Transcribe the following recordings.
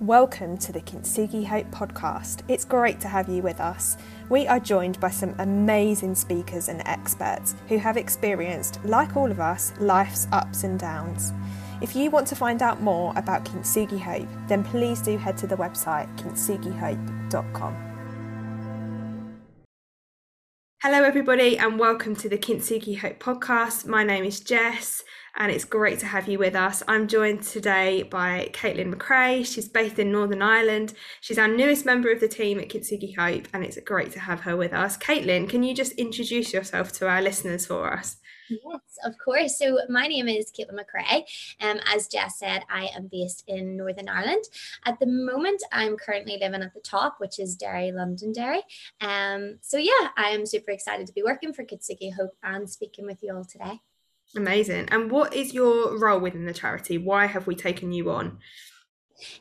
Welcome to the Kintsugi Hope podcast. It's great to have you with us. We are joined by some amazing speakers and experts who have experienced, like all of us, life's ups and downs. If you want to find out more about Kintsugi Hope, then please do head to the website kintsugihope.com. Hello, everybody, and welcome to the Kintsugi Hope podcast. My name is Jess and it's great to have you with us. I'm joined today by Caitlin McRae. She's based in Northern Ireland. She's our newest member of the team at Kintsugi Hope, and it's great to have her with us. Caitlin, can you just introduce yourself to our listeners for us? Yes, of course. So my name is Caitlin McRae. Um, as Jess said, I am based in Northern Ireland. At the moment, I'm currently living at the top, which is Derry, Londonderry. Um, so yeah, I am super excited to be working for Kintsugi Hope and speaking with you all today. Amazing. And what is your role within the charity? Why have we taken you on?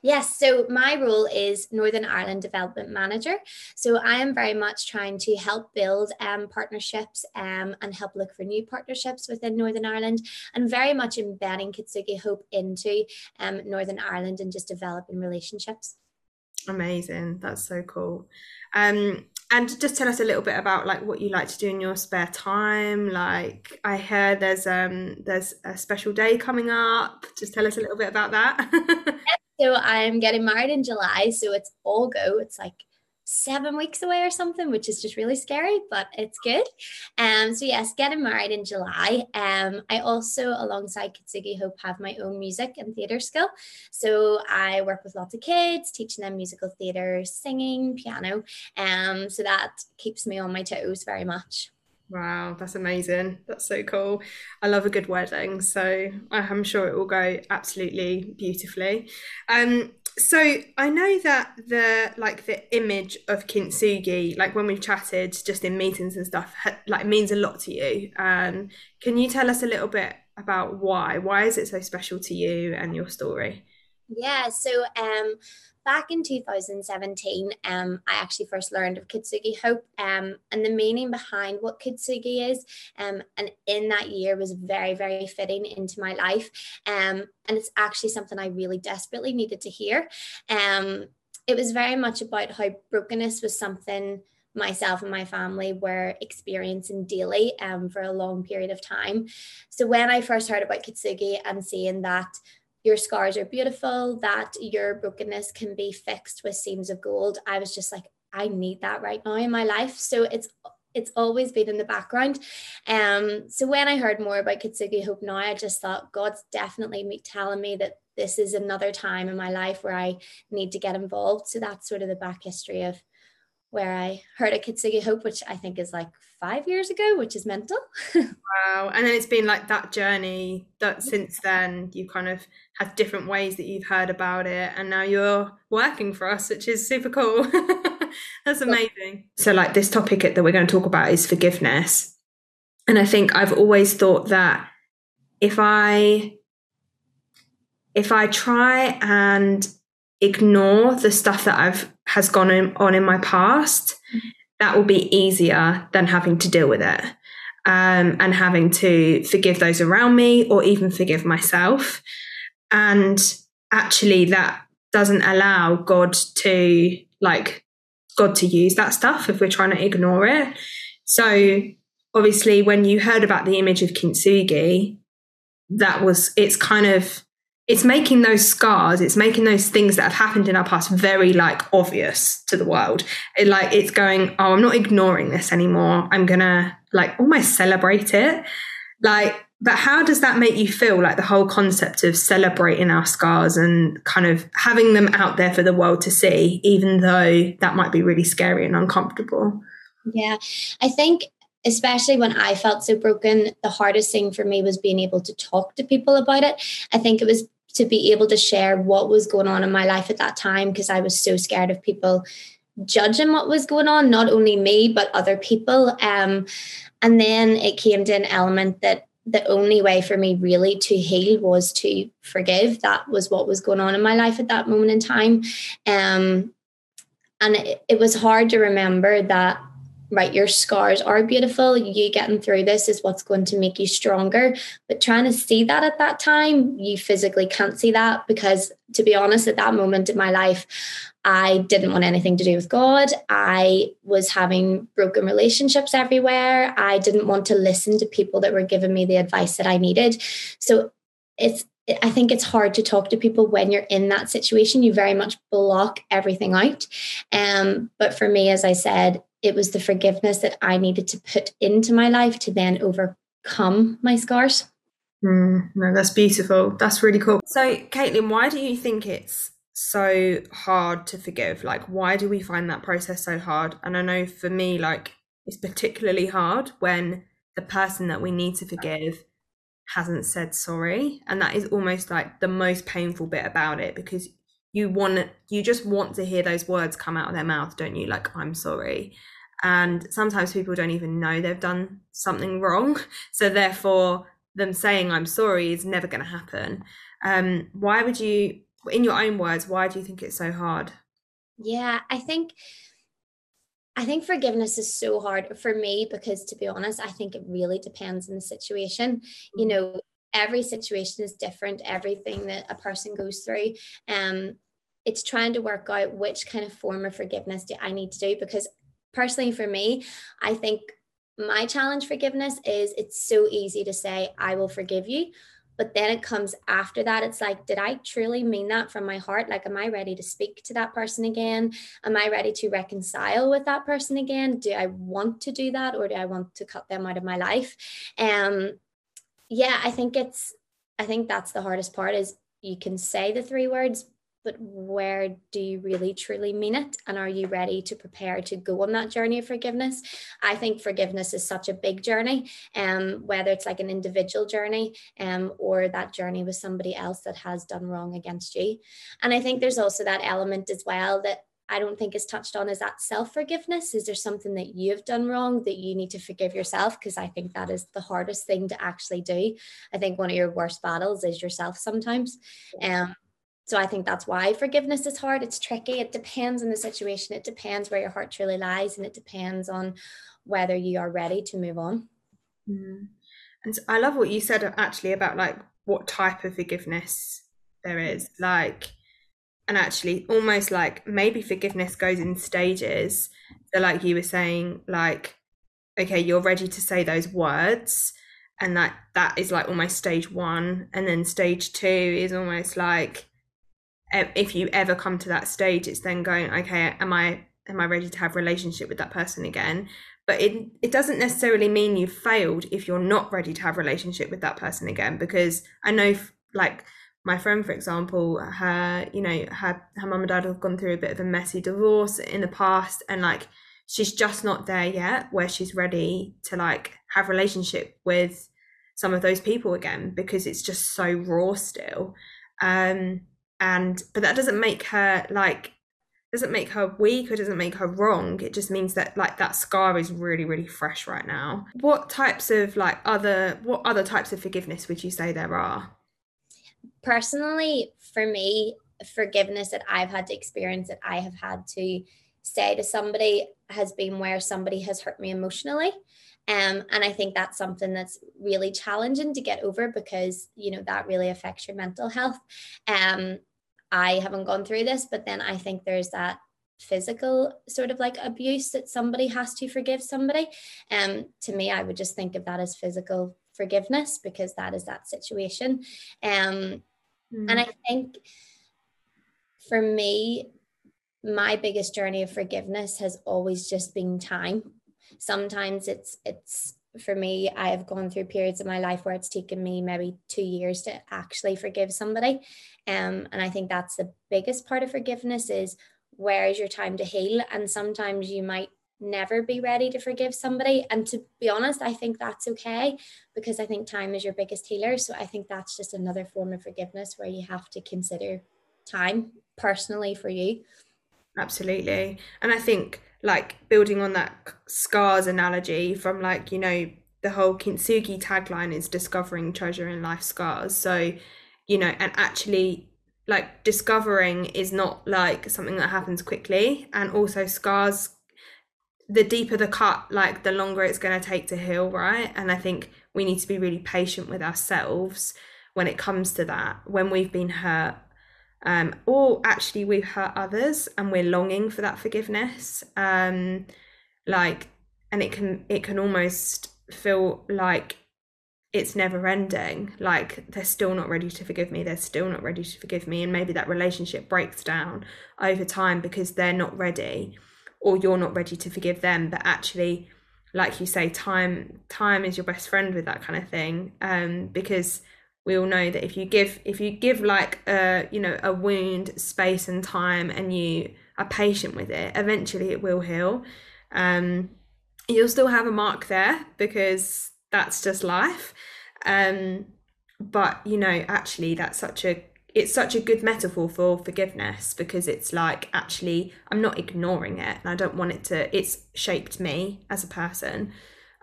Yes, so my role is Northern Ireland Development Manager. So I am very much trying to help build um, partnerships um, and help look for new partnerships within Northern Ireland and very much embedding Kintsugi Hope into um, Northern Ireland and just developing relationships. Amazing. That's so cool. Um, and just tell us a little bit about like what you like to do in your spare time like i heard there's um there's a special day coming up just tell us a little bit about that so i'm getting married in july so it's all go it's like seven weeks away or something, which is just really scary, but it's good. Um, so yes, getting married in July. Um, I also, alongside Kintsugi Hope, have my own music and theatre skill. So I work with lots of kids, teaching them musical theatre, singing, piano. Um, so that keeps me on my toes very much. Wow, that's amazing. That's so cool. I love a good wedding, so I'm sure it will go absolutely beautifully. Um, so I know that the like the image of kintsugi, like when we've chatted just in meetings and stuff, like means a lot to you. Um, can you tell us a little bit about why? Why is it so special to you and your story? Yeah, so um, back in 2017, um, I actually first learned of Kintsugi Hope um, and the meaning behind what Kintsugi is. Um, and in that year was very, very fitting into my life. Um, and it's actually something I really desperately needed to hear. Um, it was very much about how brokenness was something myself and my family were experiencing daily um, for a long period of time. So when I first heard about Kintsugi and seeing that your scars are beautiful, that your brokenness can be fixed with seams of gold. I was just like, I need that right now in my life. So it's it's always been in the background. Um, so when I heard more about Kintsugi Hope now, I just thought God's definitely me telling me that this is another time in my life where I need to get involved. So that's sort of the back history of where I heard of Kintsugi Hope, which I think is like five years ago, which is mental. wow. And then it's been like that journey that since then you kind of had different ways that you've heard about it. And now you're working for us, which is super cool. That's amazing. So, like, this topic that we're going to talk about is forgiveness. And I think I've always thought that if I if I try and ignore the stuff that I've has gone on in my past, that will be easier than having to deal with it um, and having to forgive those around me or even forgive myself. And actually, that doesn't allow God to like God to use that stuff if we're trying to ignore it. So obviously, when you heard about the image of kintsugi, that was it's kind of it's making those scars it's making those things that have happened in our past very like obvious to the world. It, like it's going oh i'm not ignoring this anymore. I'm gonna like almost celebrate it. Like but how does that make you feel? Like the whole concept of celebrating our scars and kind of having them out there for the world to see even though that might be really scary and uncomfortable? Yeah. I think especially when I felt so broken, the hardest thing for me was being able to talk to people about it. I think it was to be able to share what was going on in my life at that time because I was so scared of people judging what was going on, not only me, but other people. Um, and then it came to an element that the only way for me really to heal was to forgive. That was what was going on in my life at that moment in time. Um, and it, it was hard to remember that right, your scars are beautiful. You getting through this is what's going to make you stronger. But trying to see that at that time, you physically can't see that because, to be honest, at that moment in my life, I didn't want anything to do with God. I was having broken relationships everywhere. I didn't want to listen to people that were giving me the advice that I needed. So it's I think it's hard to talk to people when you're in that situation. You very much block everything out. Um, but for me, as I said, it was the forgiveness that I needed to put into my life to then overcome my scars. Mm, no, that's beautiful. That's really cool. So, Caitlin, why do you think it's so hard to forgive? Like, why do we find that process so hard? And I know for me, like, it's particularly hard when the person that we need to forgive hasn't said sorry. And that is almost like the most painful bit about it because you want you just want to hear those words come out of their mouth, don't you? Like, I'm sorry. And sometimes people don't even know they've done something wrong. So therefore, them saying I'm sorry is never going to happen. Um, why would you, in your own words, why do you think it's so hard? Yeah, I think I think forgiveness is so hard for me because to be honest, I think it really depends on the situation. You know, every situation is different, everything that a person goes through. Um, it's trying to work out which kind of form of forgiveness do I need to do because personally for me, I think my challenge forgiveness is it's so easy to say, I will forgive you. But then it comes after that. It's like, did I truly mean that from my heart? Like, am I ready to speak to that person again? Am I ready to reconcile with that person again? Do I want to do that or do I want to cut them out of my life? Um, yeah, I think it's, I think that's the hardest part is you can say the three words, but where do you really truly mean it? And are you ready to prepare to go on that journey of forgiveness? I think forgiveness is such a big journey, um, whether it's like an individual journey um, or that journey with somebody else that has done wrong against you. And I think there's also that element as well that I don't think is touched on is that self forgiveness. Is there something that you've done wrong that you need to forgive yourself? Because I think that is the hardest thing to actually do. I think one of your worst battles is yourself sometimes. Um, so I think that's why forgiveness is hard. It's tricky. It depends on the situation. It depends where your heart truly lies, and it depends on whether you are ready to move on. Mm. And I love what you said actually about like what type of forgiveness there is. Like, and actually, almost like maybe forgiveness goes in stages. So, like you were saying, like, okay, you're ready to say those words, and that that is like almost stage one, and then stage two is almost like if you ever come to that stage it's then going okay am i am i ready to have relationship with that person again? But it it doesn't necessarily mean you've failed if you're not ready to have relationship with that person again because i know like my friend for example her you know her her mum and dad have gone through a bit of a messy divorce in the past and like she's just not there yet where she's ready to like have relationship with some of those people again because it's just so raw still. Um and but that doesn't make her like doesn't make her weak or doesn't make her wrong. It just means that like that scar is really really fresh right now. What types of like other what other types of forgiveness would you say there are? Personally for me forgiveness that i've had to experience that i have had to say to somebody has been where somebody has hurt me emotionally. Um, and I think that's something that's really challenging to get over because, you know, that really affects your mental health. Um, I haven't gone through this, but then I think there's that physical sort of like abuse that somebody has to forgive somebody. Um, to me, I would just think of that as physical forgiveness because that is that situation. Um, mm. and I think for me, my biggest journey of forgiveness has always just been time. Sometimes it's it's for me, I have gone through periods of my life where it's taken me maybe two years to actually forgive somebody. Um, and I think that's the biggest part of forgiveness is where is your time to heal? And sometimes you might never be ready to forgive somebody. And to be honest, I think that's okay because I think time is your biggest healer. So I think that's just another form of forgiveness where you have to consider time personally for you. Absolutely. And I think like building on that scars analogy from like you know the whole kintsugi tagline is discovering treasure in life scars so you know and actually like discovering is not like something that happens quickly and also scars the deeper the cut, like the longer it's going to take to heal, right? And I think we need to be really patient with ourselves when it comes to that. When we've been hurt, um, or actually we've hurt others and we're longing for that forgiveness. Um, like, and it can it can almost feel like it's never ending. Like they're still not ready to forgive me. They're still not ready to forgive me, and maybe that relationship breaks down over time because they're not ready or you're not ready to forgive them but actually like you say time time is your best friend with that kind of thing um, because we all know that if you give if you give like a you know a wound space and time and you are patient with it eventually it will heal. Um, you'll still have a mark there because that's just life. Um, but you know actually that's such a it's such a good metaphor for forgiveness because it's like actually I'm not ignoring it and I don't want it to it's shaped me as a person.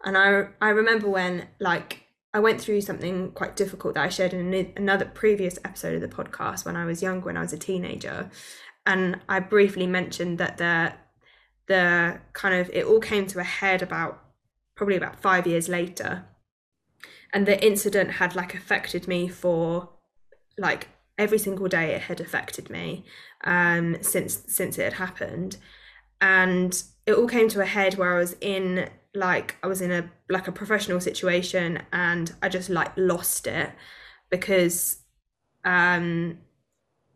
And I I remember when like I went through something quite difficult that I shared in another previous episode of the podcast when I was younger when I was a teenager. And I briefly mentioned that the the kind of it all came to a head about probably about 5 years later. And the incident had like affected me for like every single day it had affected me um, since since it had happened. And it all came to a head where i was in like i was in a like a professional situation and i just like lost it because um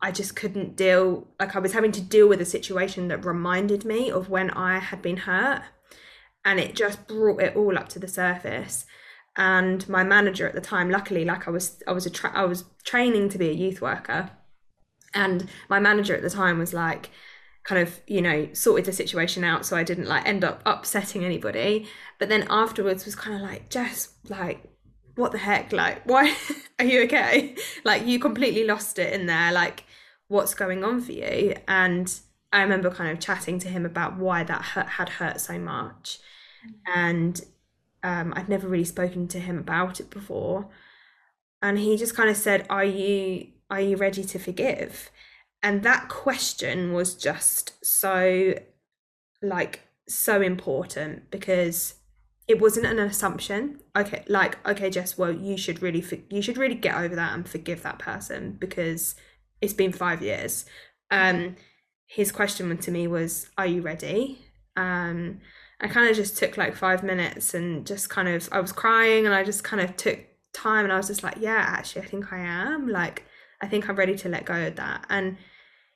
i just couldn't deal like i was having to deal with a situation that reminded me of when i had been hurt and it just brought it all up to the surface. And my manager at the time luckily like i was i was a tra- i was training to be a youth worker and my manager at the time was like kind of you know sorted the situation out so i didn't like end up upsetting anybody. But then afterwards was kind of like jess like what the heck? Like why are you okay? Like you completely lost it in there. Like what's going on for you? And i remember kind of chatting to him about why that hurt, had hurt so much. And um, I'd never really spoken to him about it before, and he just kind of said, "Are you are you ready to forgive?" And that question was just so like so important because it wasn't an assumption okay like okay jess well you should really you should really get over that and forgive that person because it's been five years um his question to me was are you ready um I kind of just took like five minutes and just kind of, I was crying and I just kind of took time and I was just like, yeah, actually, I think I am. Like, I think I'm ready to let go of that. And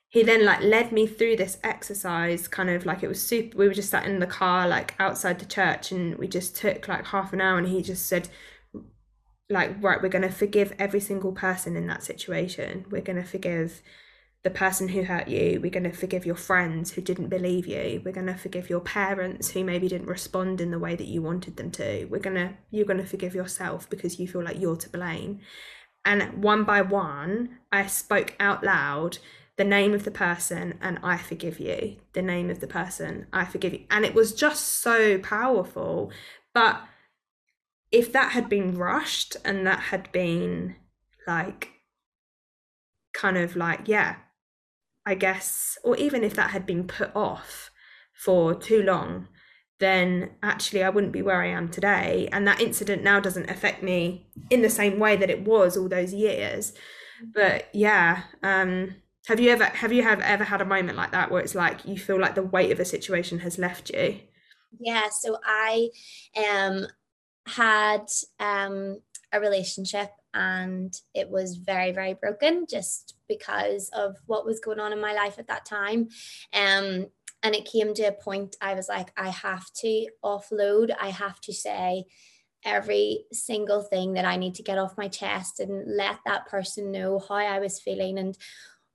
he then like led me through this exercise, kind of like it was super. We were just sat in the car, like outside the church, and we just took like half an hour. And he just said, like, right, we're going to forgive every single person in that situation. We're going to forgive the person who hurt you. We're going to forgive your friends who didn't believe you. We're going to forgive your parents who maybe didn't respond in the way that you wanted them to. We're going to you're going to forgive yourself because you feel like you're to blame. And one by one, I spoke out loud the name of the person and I forgive you. The name of the person, I forgive you. And it was just so powerful. But if that had been rushed and that had been like kind of like, yeah, I guess, or even if that had been put off for too long, then actually I wouldn't be where I am today. And that incident now doesn't affect me in the same way that it was all those years. But yeah, um, have you ever have you have ever had a moment like that where it's like you feel like the weight of a situation has left you? Yeah, so I um had um a relationship and it was very very broken just because of what was going on in my life at that time um and it came to a point i was like i have to offload i have to say every single thing that i need to get off my chest and let that person know how i was feeling and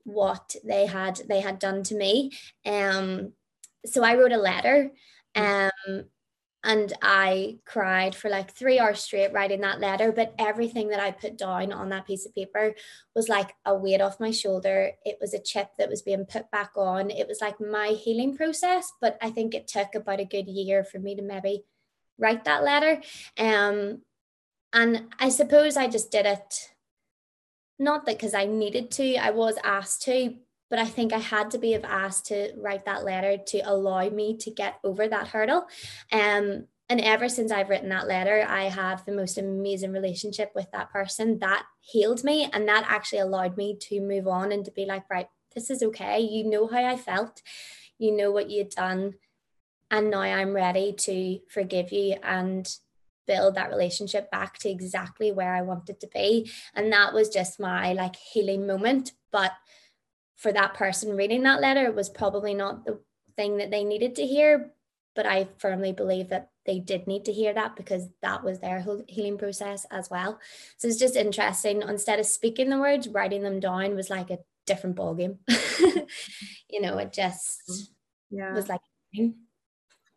what they had they had done to me um so i wrote a letter mm. um and I cried for like three hours straight writing that letter. But everything that I put down on that piece of paper was like a weight off my shoulder. It was a chip that was being put back on. It was like my healing process. But I think it took about a good year for me to maybe write that letter. Um, and I suppose I just did it not that because I needed to, I was asked to, but I think I had to be asked to write that letter to allow me to get over that hurdle. Um, and ever since I've written that letter, I have the most amazing relationship with that person that healed me. And that actually allowed me to move on and to be like, right, this is okay. You know how I felt, you know what you'd done. And now I'm ready to forgive you and build that relationship back to exactly where I wanted to be. And that was just my like healing moment. But for that person reading that letter, it was probably not the thing that they needed to hear. But I firmly believe that they did need to hear that because that was their healing process as well. So it's just interesting. Instead of speaking the words, writing them down was like a different ballgame. you know, it just yeah. was like,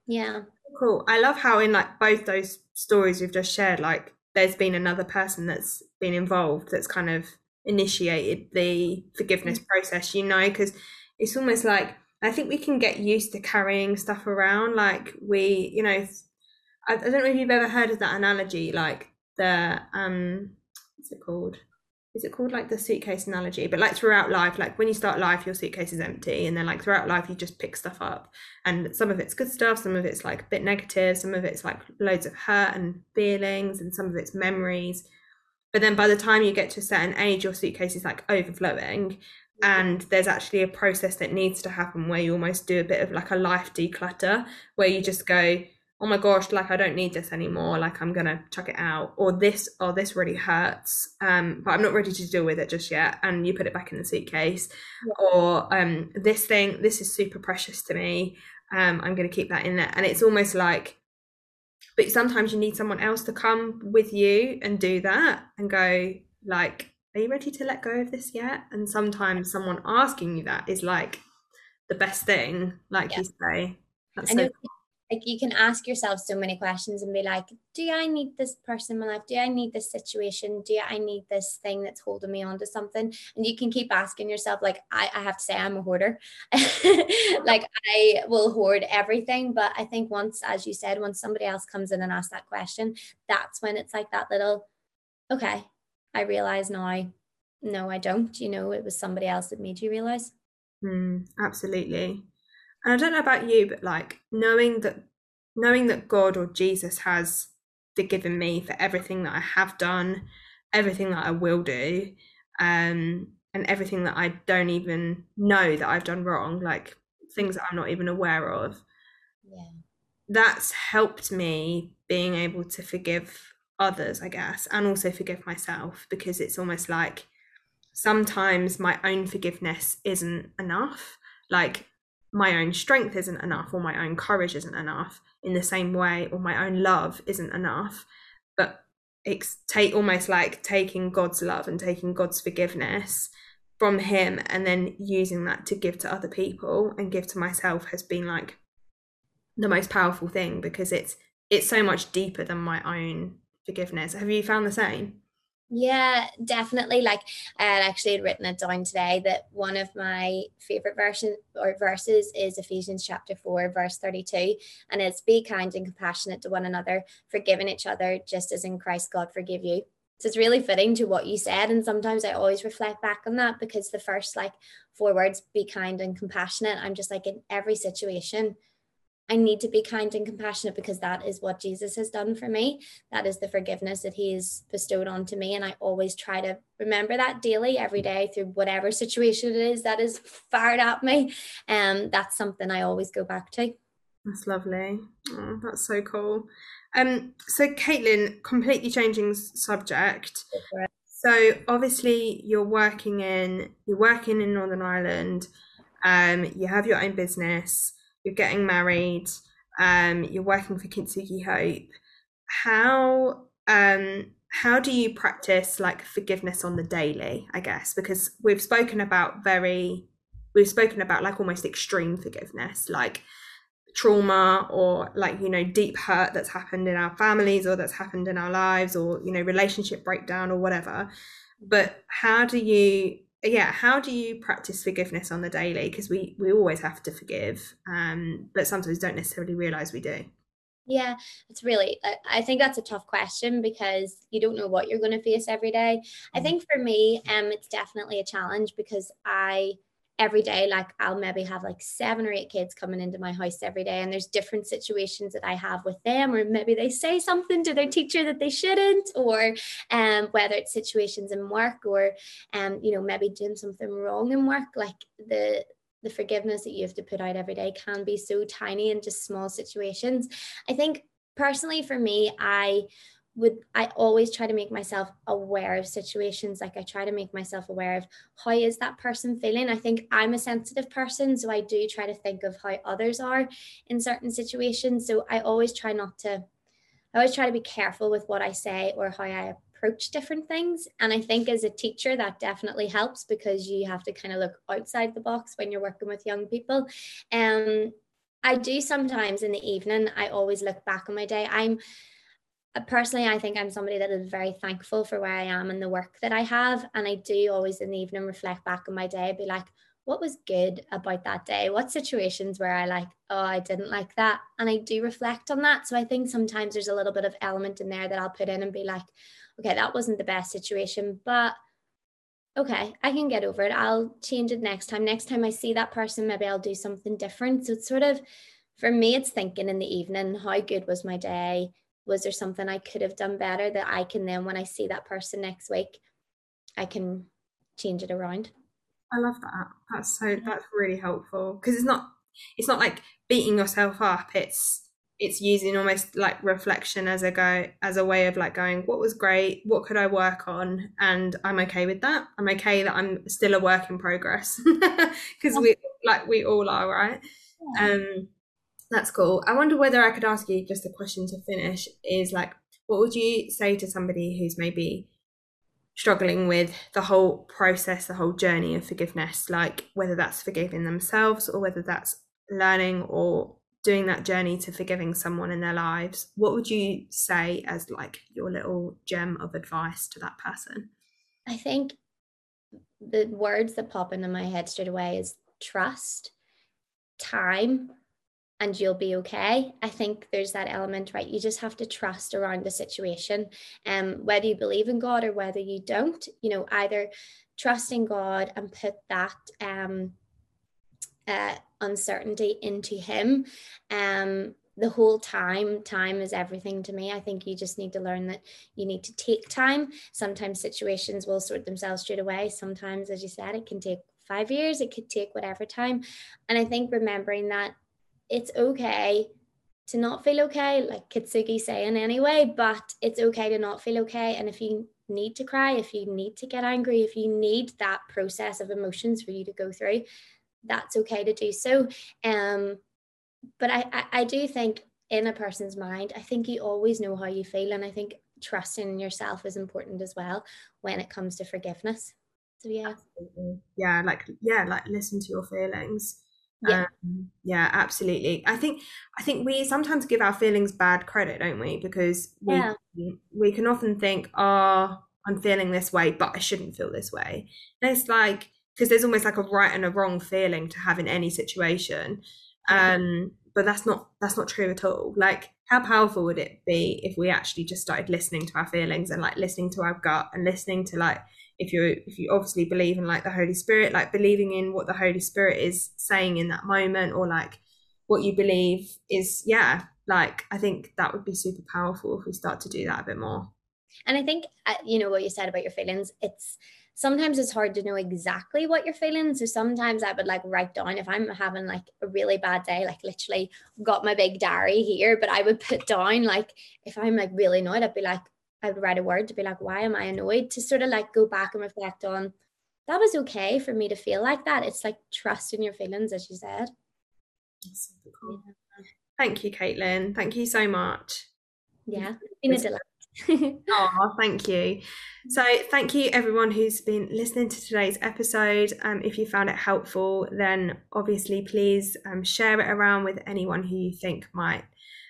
yeah. Cool. I love how in like both those stories you've just shared, like there's been another person that's been involved that's kind of initiated the forgiveness mm-hmm. process, you know, because it's almost like I think we can get used to carrying stuff around. Like we, you know, I, I don't know if you've ever heard of that analogy, like the um, what's it called? Is it called like the suitcase analogy? But like throughout life, like when you start life, your suitcase is empty, and then like throughout life, you just pick stuff up, and some of it's good stuff, some of it's like a bit negative, some of it's like loads of hurt and feelings, and some of it's memories. But then by the time you get to a certain age, your suitcase is like overflowing, and there's actually a process that needs to happen where you almost do a bit of like a life declutter, where you just go oh my gosh like i don't need this anymore like i'm gonna chuck it out or this or this really hurts um but i'm not ready to deal with it just yet and you put it back in the suitcase yeah. or um this thing this is super precious to me um i'm gonna keep that in there and it's almost like but sometimes you need someone else to come with you and do that and go like are you ready to let go of this yet and sometimes someone asking you that is like the best thing like yeah. you say that's so like you can ask yourself so many questions and be like do i need this person in my life? Do i need this situation? Do i need this thing that's holding me on to something? And you can keep asking yourself like i, I have to say i'm a hoarder. Like i will hoard everything but i think once as you said once somebody else comes in and asks that question that's when it's like that little okay i realize now no i don't. You know it was somebody else that made you realize? Mm, absolutely and I don't know about you, but like knowing that knowing that God or Jesus has forgiven me for everything that I have done, everything that I will do, um, and everything that I don't even know that I've done wrong, like things that I'm not even aware of. Yeah. That's helped me being able to forgive others, I guess, and also forgive myself because it's almost like sometimes my own forgiveness isn't enough. Like my own strength isn't enough or my own courage isn't enough in the same way or my own love isn't enough. But it's take almost like taking god's love and taking god's forgiveness from him and then using that to give to other people and give to myself has been like the most powerful thing because it's it's so much deeper than my own forgiveness. Have you found the same yeah, definitely. Like I actually had written it down today that one of my favorite versions or verses is Ephesians chapter 4, verse 32. And it's be kind and compassionate to one another, forgiving each other, just as in Christ God forgive you. So it's really fitting to what you said. And sometimes I always reflect back on that because the first like four words, be kind and compassionate, I'm just like in every situation, I need to be kind and compassionate because that is what Jesus has done for me. That is the forgiveness that He's bestowed onto me. And I always try to remember that daily, every day, through whatever situation it is that is fired at me. And um, that's something I always go back to. That's lovely. Oh, that's so cool. Um, so Caitlin, completely changing subject. So obviously you're working in you're working in Northern Ireland. Um, you have your own business you're getting married, um, you're working for Kintsugi Hope. How um, how do you practice like forgiveness on the daily? I guess because we've spoken about very we've spoken about like almost extreme forgiveness, like trauma or like you know deep hurt that's happened in our families or that's happened in our lives or you know relationship breakdown or whatever but how do you yeah how do you practice forgiveness on the daily? Because we we always have to forgive um but sometimes don't necessarily realize we do. Yeah it's really i think that's a tough question because you don't know what you're going to face every day. I mm. think for me um it's definitely a challenge because i every day like i'll maybe have like seven or eight kids coming into my house every day and there's different situations that i have with them or maybe they say something to their teacher that they shouldn't or um whether it's situations in work or um you know maybe doing something wrong in work like the the forgiveness that you have to put out every day can be so tiny in just small situations. I think personally for me i would I always try to make myself aware of situations like I try to make myself aware of how is that person feeling? I think I'm a sensitive person so I do try to think of how others are in certain situations. So I always try not to I always try to be careful with what I say or how I approach different things. And I think as a teacher that definitely helps because you have to kind of look outside the box when you're working with young people. Um I do sometimes in the evening I always look back on my day. I'm Uh, personally, I think I'm somebody that is very thankful for where I am and the work that I have. And I do always in the evening reflect back on my day, be like, what was good about that day? What situations where I like, oh, I didn't like that? And I do reflect on that. So I think sometimes there's a little bit of element in there that I'll put in and be like, okay, that wasn't the best situation, but okay, I can get over it. I'll change it next time. Next time I see that person, maybe I'll do something different. So it's sort of, for me, it's thinking in the evening, how good was my day? Was there something I could have done better that I can then when I see that person next week, I can change it around. I love that. That's so that's really helpful. Because it's not it's not like beating yourself up. It's it's using almost like reflection as a go as a way of like going what was great? What could i work on? And i'm okay with that. I'm okay that i'm still a work in progress. Because we like we all are right? Um that's cool. I wonder whether I could ask you just a question to finish is like, what would you say to somebody who's maybe struggling with the whole process, the whole journey of forgiveness, like whether that's forgiving themselves or whether that's learning or doing that journey to forgiving someone in their lives? What would you say as like your little gem of advice to that person? I think the words that pop into my head straight away is trust, time, and you'll be okay. I think there's that element, right? You just have to trust around the situation. Um, whether you believe in God or whether you don't, you know, either trust in God and put that um uh, uncertainty into him. Um the whole time time is everything to me i think you just need to learn that you need to take time sometimes situations will sort themselves straight away sometimes as you said it can take five years it could take whatever time and i think remembering that it's okay to not feel okay, like Kintsugi saying anyway, but it's okay to not feel okay. And if you need to cry, if you need to get angry, if you need that process of emotions for you to go through, that's okay to do so. Um, but I, I, I do think in a person's mind, I think you always know how you feel. And I think trusting yourself is important as well when it comes to forgiveness. So yeah. Yeah, like yeah, like listen to your feelings yeah. Um, yeah, absolutely. I think I think we sometimes give our feelings bad credit, don't we? Because we yeah. we can often think, "Oh, I'm feeling this way, but I shouldn't feel this way." And it's like because there's almost like a right and a wrong feeling to have in any situation. Um, but that's not that's not true at all. Like, how powerful would it be if we actually just started listening to our feelings and like listening to our gut and listening to like if you if you obviously believe in like the holy spirit like believing in what the holy spirit is saying in that moment or like what you believe is yeah like i think that would be super powerful if we start to do that a bit more. And i think uh, you know what you said about your feelings it's sometimes it's hard to know exactly what you're feeling. So sometimes i would like write down if i'm having like a really bad day like literally got my big diary here but i would put down like if i'm like really annoyed i'd be like I would write a word to be like, why am I annoyed? To sort of like go back and reflect on that was okay for me to feel like that. It's like trust in your feelings, as you said. Cool. Yeah. Thank you, Caitlin. Thank you so much. Yeah, been a delight. oh, thank you. So, thank you everyone who's been listening to today's episode. Um, if you found it helpful, then obviously please um, share it around with anyone who you think might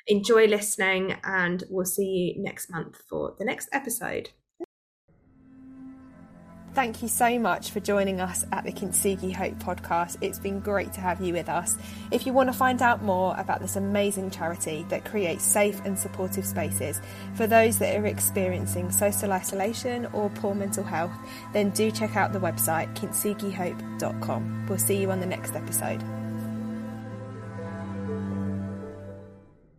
enjoy listening, and we'll see you next month for the next episode. thank you so much for joining us at the Kintsugi Hope podcast. It's been great to have you with us. If you want to find out more about this amazing charity that creates safe and supportive spaces for those that are experiencing social isolation or poor mental health, then do check out the website kintsugihope.com. We'll see you on the next episode.